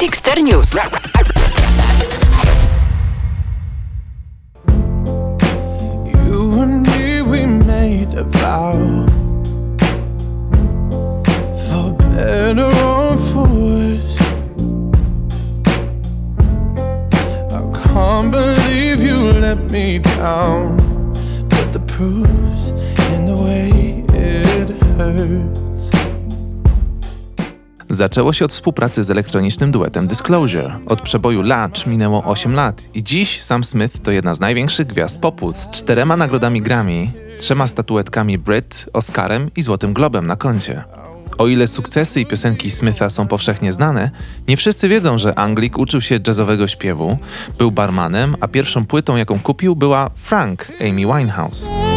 Dexter News. You and me, we made a vow. For better or for worse. I can't believe you let me down. But the proof's in the way it hurts. Zaczęło się od współpracy z elektronicznym duetem Disclosure. Od przeboju Latch minęło 8 lat i dziś Sam Smith to jedna z największych gwiazd popu z czterema nagrodami Grammy, trzema statuetkami Brit, Oscarem i Złotym Globem na koncie. O ile sukcesy i piosenki Smitha są powszechnie znane, nie wszyscy wiedzą, że Anglik uczył się jazzowego śpiewu, był barmanem, a pierwszą płytą, jaką kupił, była Frank Amy Winehouse.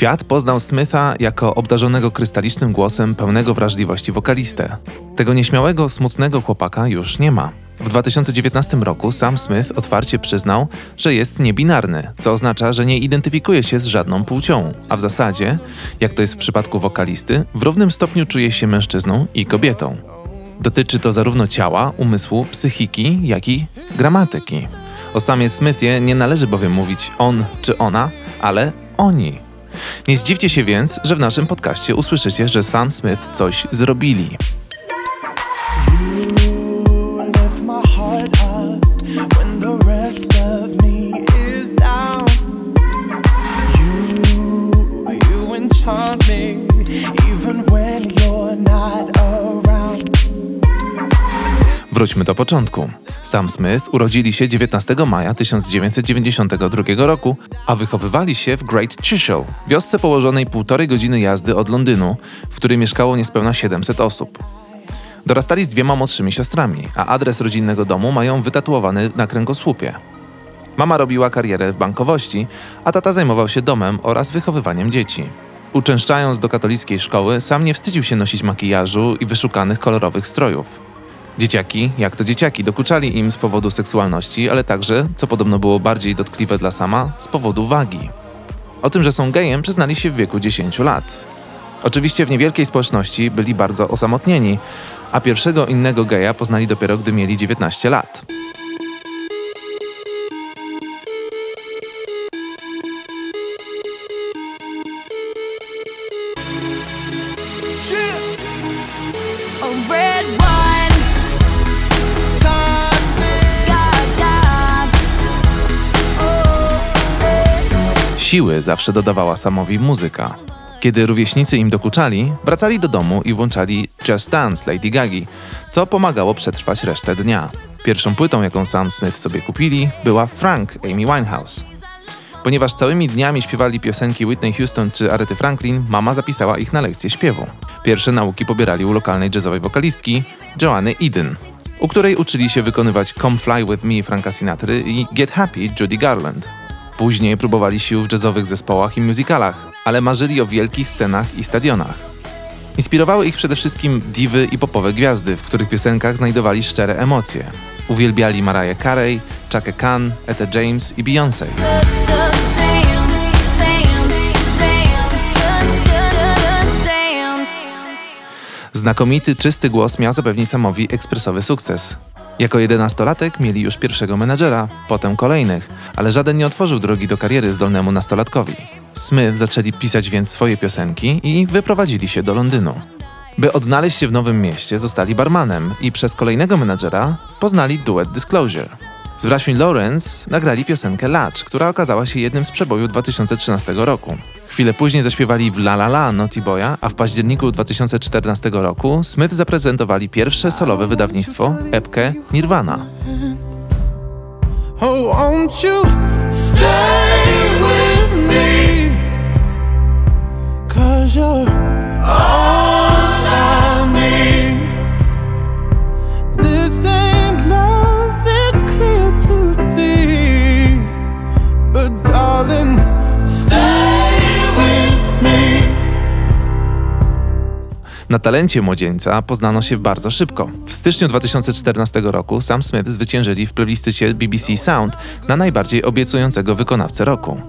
Świat poznał Smitha jako obdarzonego krystalicznym głosem pełnego wrażliwości wokalistę. Tego nieśmiałego, smutnego chłopaka już nie ma. W 2019 roku Sam Smith otwarcie przyznał, że jest niebinarny, co oznacza, że nie identyfikuje się z żadną płcią, a w zasadzie, jak to jest w przypadku wokalisty, w równym stopniu czuje się mężczyzną i kobietą. Dotyczy to zarówno ciała, umysłu, psychiki, jak i gramatyki. O samie Smithie nie należy bowiem mówić on czy ona, ale oni. Nie zdziwcie się więc, że w naszym podcaście usłyszycie, że Sam Smith coś zrobili. lift my heart up when the rest Wróćmy do początku. Sam Smith urodzili się 19 maja 1992 roku, a wychowywali się w Great Chisholm, wiosce położonej półtorej godziny jazdy od Londynu, w której mieszkało niespełna 700 osób. Dorastali z dwiema młodszymi siostrami, a adres rodzinnego domu mają wytatuowany na kręgosłupie. Mama robiła karierę w bankowości, a tata zajmował się domem oraz wychowywaniem dzieci. Uczęszczając do katolickiej szkoły, sam nie wstydził się nosić makijażu i wyszukanych kolorowych strojów. Dzieciaki, jak to dzieciaki, dokuczali im z powodu seksualności, ale także, co podobno było bardziej dotkliwe dla sama, z powodu wagi. O tym, że są gejem, przyznali się w wieku 10 lat. Oczywiście w niewielkiej społeczności byli bardzo osamotnieni, a pierwszego innego geja poznali dopiero gdy mieli 19 lat. Siły zawsze dodawała Samowi muzyka. Kiedy rówieśnicy im dokuczali, wracali do domu i włączali Just Dance Lady Gagi, co pomagało przetrwać resztę dnia. Pierwszą płytą, jaką Sam Smith sobie kupili, była Frank Amy Winehouse. Ponieważ całymi dniami śpiewali piosenki Whitney Houston czy Arethy Franklin, mama zapisała ich na lekcję śpiewu. Pierwsze nauki pobierali u lokalnej jazzowej wokalistki Joanny Eden, u której uczyli się wykonywać Come Fly With Me Franka Sinatry i Get Happy Judy Garland. Później próbowali sił w jazzowych zespołach i musicalach, ale marzyli o wielkich scenach i stadionach. Inspirowały ich przede wszystkim diwy i popowe gwiazdy, w których piosenkach znajdowali szczere emocje. Uwielbiali Mariah Carey, Chaka Khan, Etta James i Beyoncé. Znakomity, czysty głos miał zapewnić Samowi ekspresowy sukces. Jako jedenastolatek mieli już pierwszego menadżera, potem kolejnych, ale żaden nie otworzył drogi do kariery zdolnemu nastolatkowi. Smith zaczęli pisać więc swoje piosenki i wyprowadzili się do Londynu. By odnaleźć się w nowym mieście, zostali barmanem i przez kolejnego menadżera poznali duet Disclosure. Z braćmi Lawrence nagrali piosenkę Latch, która okazała się jednym z przeboju 2013 roku. Chwilę później zaśpiewali w La La La Naughty Boya, a w październiku 2014 roku Smith zaprezentowali pierwsze solowe wydawnictwo, epkę Nirvana. Oh, Na talencie młodzieńca poznano się bardzo szybko. W styczniu 2014 roku Sam Smith zwyciężyli w plebiscycie BBC Sound na najbardziej obiecującego wykonawcę roku.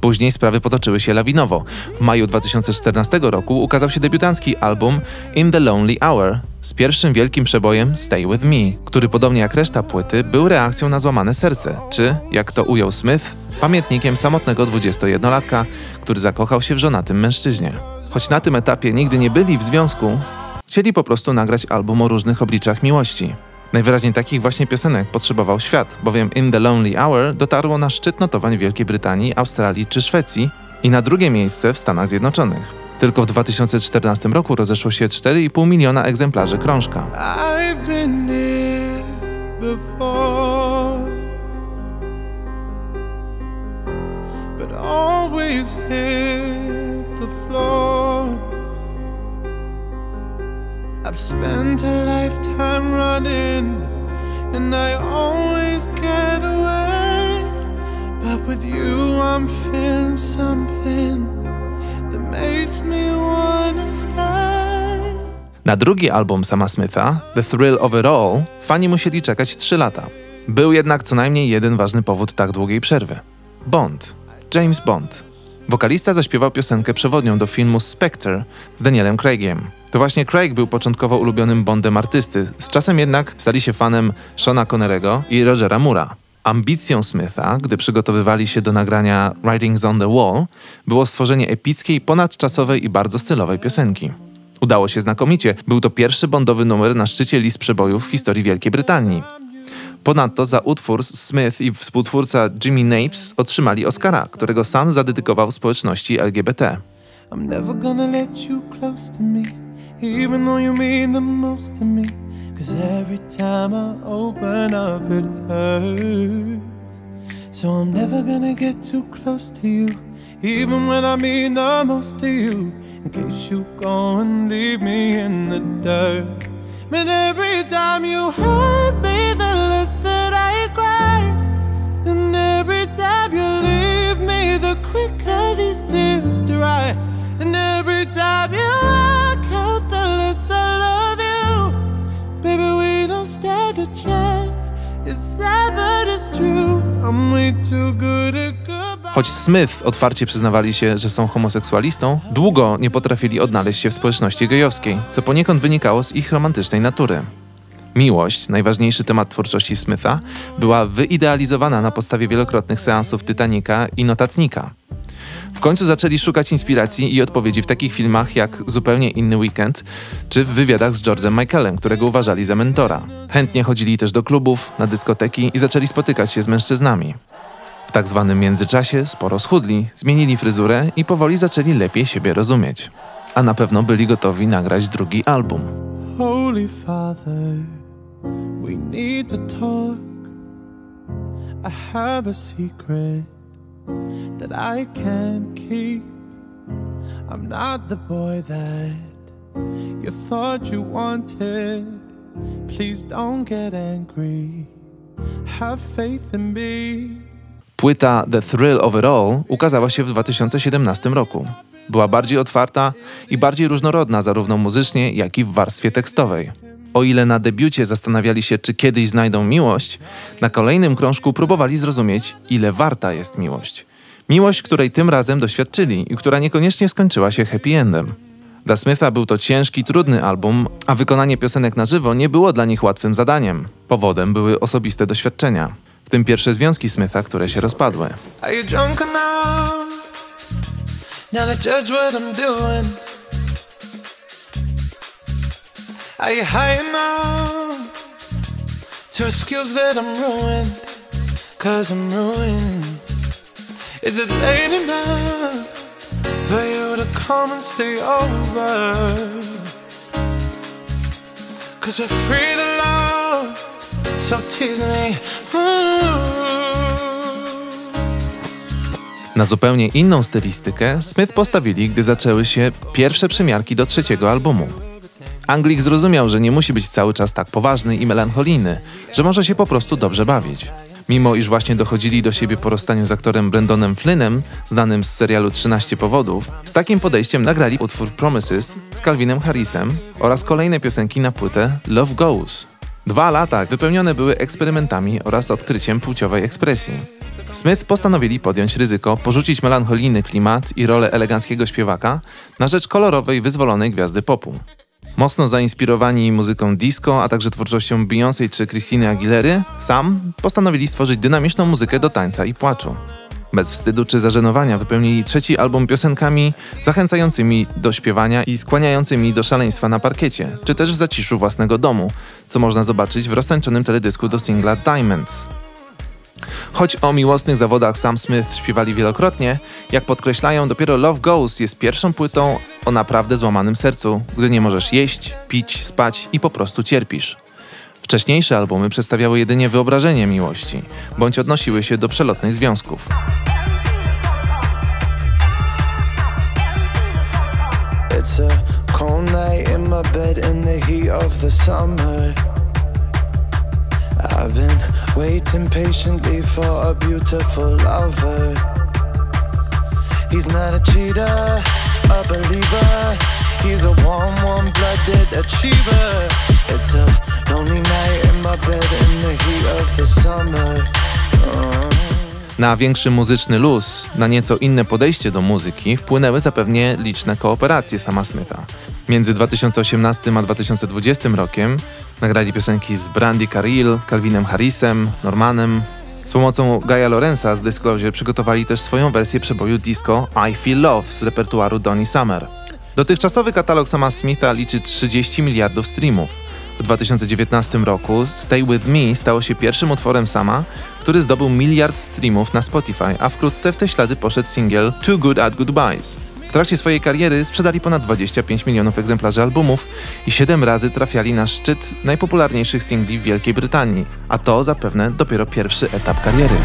Później sprawy potoczyły się lawinowo. W maju 2014 roku ukazał się debiutancki album In the Lonely Hour z pierwszym wielkim przebojem Stay With Me, który podobnie jak reszta płyty był reakcją na złamane serce, czy, jak to ujął Smith, pamiętnikiem samotnego 21-latka, który zakochał się w żonatym mężczyźnie. Choć na tym etapie nigdy nie byli w związku, chcieli po prostu nagrać album o różnych obliczach miłości. Najwyraźniej takich właśnie piosenek potrzebował świat, bowiem In the Lonely Hour dotarło na szczyt notowań Wielkiej Brytanii, Australii czy Szwecji i na drugie miejsce w Stanach Zjednoczonych. Tylko w 2014 roku rozeszło się 4,5 miliona egzemplarzy krążka. Here before, but always hit I've spent a lifetime running, and I always get away. But with you, I'm feeling something that makes me wanna stay. Na drugi album sama Smitha, The Thrill of It All, fani musieli czekać 3 lata. Był jednak co najmniej jeden ważny powód tak długiej przerwy. Bond. James Bond. Wokalista zaśpiewał piosenkę przewodnią do filmu Spectre z Danielem Craigiem. To właśnie Craig był początkowo ulubionym Bondem artysty, z czasem jednak stali się fanem Shona Connerego i Rogera Mura. Ambicją Smitha, gdy przygotowywali się do nagrania Writings on the Wall, było stworzenie epickiej, ponadczasowej i bardzo stylowej piosenki. Udało się znakomicie. Był to pierwszy bondowy numer na szczycie list przebojów w historii Wielkiej Brytanii. Ponadto za utwór Smith i współtwórca Jimmy Napes otrzymali Oscara, którego sam zadedykował społeczności LGBT. Even though you mean the most to me. Cause every time I open up, it hurts. So I'm never gonna get too close to you, even when I mean the most to you. In case you go and leave me in the dirt. But every time you hurt me, the less that I cry. And every time you leave me, the quicker these tears dry. And every time you walk Choć Smith otwarcie przyznawali się, że są homoseksualistą, długo nie potrafili odnaleźć się w społeczności gejowskiej, co poniekąd wynikało z ich romantycznej natury. Miłość, najważniejszy temat twórczości Smitha, była wyidealizowana na podstawie wielokrotnych seansów Titanica i Notatnika. W końcu zaczęli szukać inspiracji i odpowiedzi w takich filmach jak Zupełnie inny weekend, czy w wywiadach z George'em Michaelem, którego uważali za mentora. Chętnie chodzili też do klubów, na dyskoteki i zaczęli spotykać się z mężczyznami. W tak zwanym międzyczasie sporo schudli, zmienili fryzurę i powoli zaczęli lepiej siebie rozumieć. A na pewno byli gotowi nagrać drugi album. Holy Father, we need to talk. I have a secret that I can't keep. I'm not the boy that you thought you wanted. Please don't get angry. Have faith in me. Płyta The Thrill of It All ukazała się w 2017 roku. Była bardziej otwarta i bardziej różnorodna zarówno muzycznie, jak i w warstwie tekstowej. O ile na debiucie zastanawiali się, czy kiedyś znajdą miłość, na kolejnym krążku próbowali zrozumieć, ile warta jest miłość. Miłość, której tym razem doświadczyli i która niekoniecznie skończyła się happy endem. Dla Smitha był to ciężki, trudny album, a wykonanie piosenek na żywo nie było dla nich łatwym zadaniem. Powodem były osobiste doświadczenia, w tym pierwsze związki Smitha, które się rozpadły. Are you drunk enough now judge what I'm doing? Are you high enough to excuse that I'm ruined? Cause I'm ruined. Is it late enough for you to come and stay over? Cause we're free to love, so tease me. Na zupełnie inną stylistykę Smith postawili, gdy zaczęły się pierwsze przymiarki do trzeciego albumu. Anglik zrozumiał, że nie musi być cały czas tak poważny i melancholijny, że może się po prostu dobrze bawić. Mimo iż właśnie dochodzili do siebie po rozstaniu z aktorem Brandonem Flynnem, znanym z serialu 13 powodów, z takim podejściem nagrali utwór Promises z Calvinem Harrisem oraz kolejne piosenki na płytę Love Goes. Dwa lata wypełnione były eksperymentami oraz odkryciem płciowej ekspresji. Smith postanowili podjąć ryzyko, porzucić melancholijny klimat i rolę eleganckiego śpiewaka na rzecz kolorowej, wyzwolonej gwiazdy popu. Mocno zainspirowani muzyką disco, a także twórczością Beyoncé czy Christiny Aguilery, sam postanowili stworzyć dynamiczną muzykę do tańca i płaczu. Bez wstydu czy zażenowania wypełnili trzeci album piosenkami zachęcającymi do śpiewania i skłaniającymi do szaleństwa na parkiecie, czy też w zaciszu własnego domu, co można zobaczyć w roztańczonym teledysku do singla Diamonds. Choć o miłosnych zawodach Sam Smith śpiewali wielokrotnie, jak podkreślają, dopiero Love Goes jest pierwszą płytą o naprawdę złamanym sercu, gdy nie możesz jeść, pić, spać i po prostu cierpisz. Wcześniejsze albumy przedstawiały jedynie wyobrażenie miłości, bądź odnosiły się do przelotnych związków. It's a cold night in my bed in the heat of the summer. I've been waiting patiently for a beautiful lover. He's not a cheater, a believer. He's a warm, warm blooded achiever. It's a lonely night in my bed in the heat of the summer. Uh. Na większy muzyczny luz, na nieco inne podejście do muzyki wpłynęły zapewnie liczne kooperacje sama Smitha. Między 2018 a 2020 rokiem nagrali piosenki z Brandy Carrill, Calvinem Harrisem, Normanem. Z pomocą Gaia Lorenza z Disclosure przygotowali też swoją wersję przeboju disco I Feel Love z repertuaru Donny Summer. Dotychczasowy katalog sama Smitha liczy 30 miliardów streamów. W 2019 roku Stay With Me stało się pierwszym utworem sama, który zdobył miliard streamów na Spotify, a wkrótce w te ślady poszedł singiel Too Good at Goodbyes. W trakcie swojej kariery sprzedali ponad 25 milionów egzemplarzy albumów i 7 razy trafiali na szczyt najpopularniejszych singli w Wielkiej Brytanii, a to zapewne dopiero pierwszy etap kariery.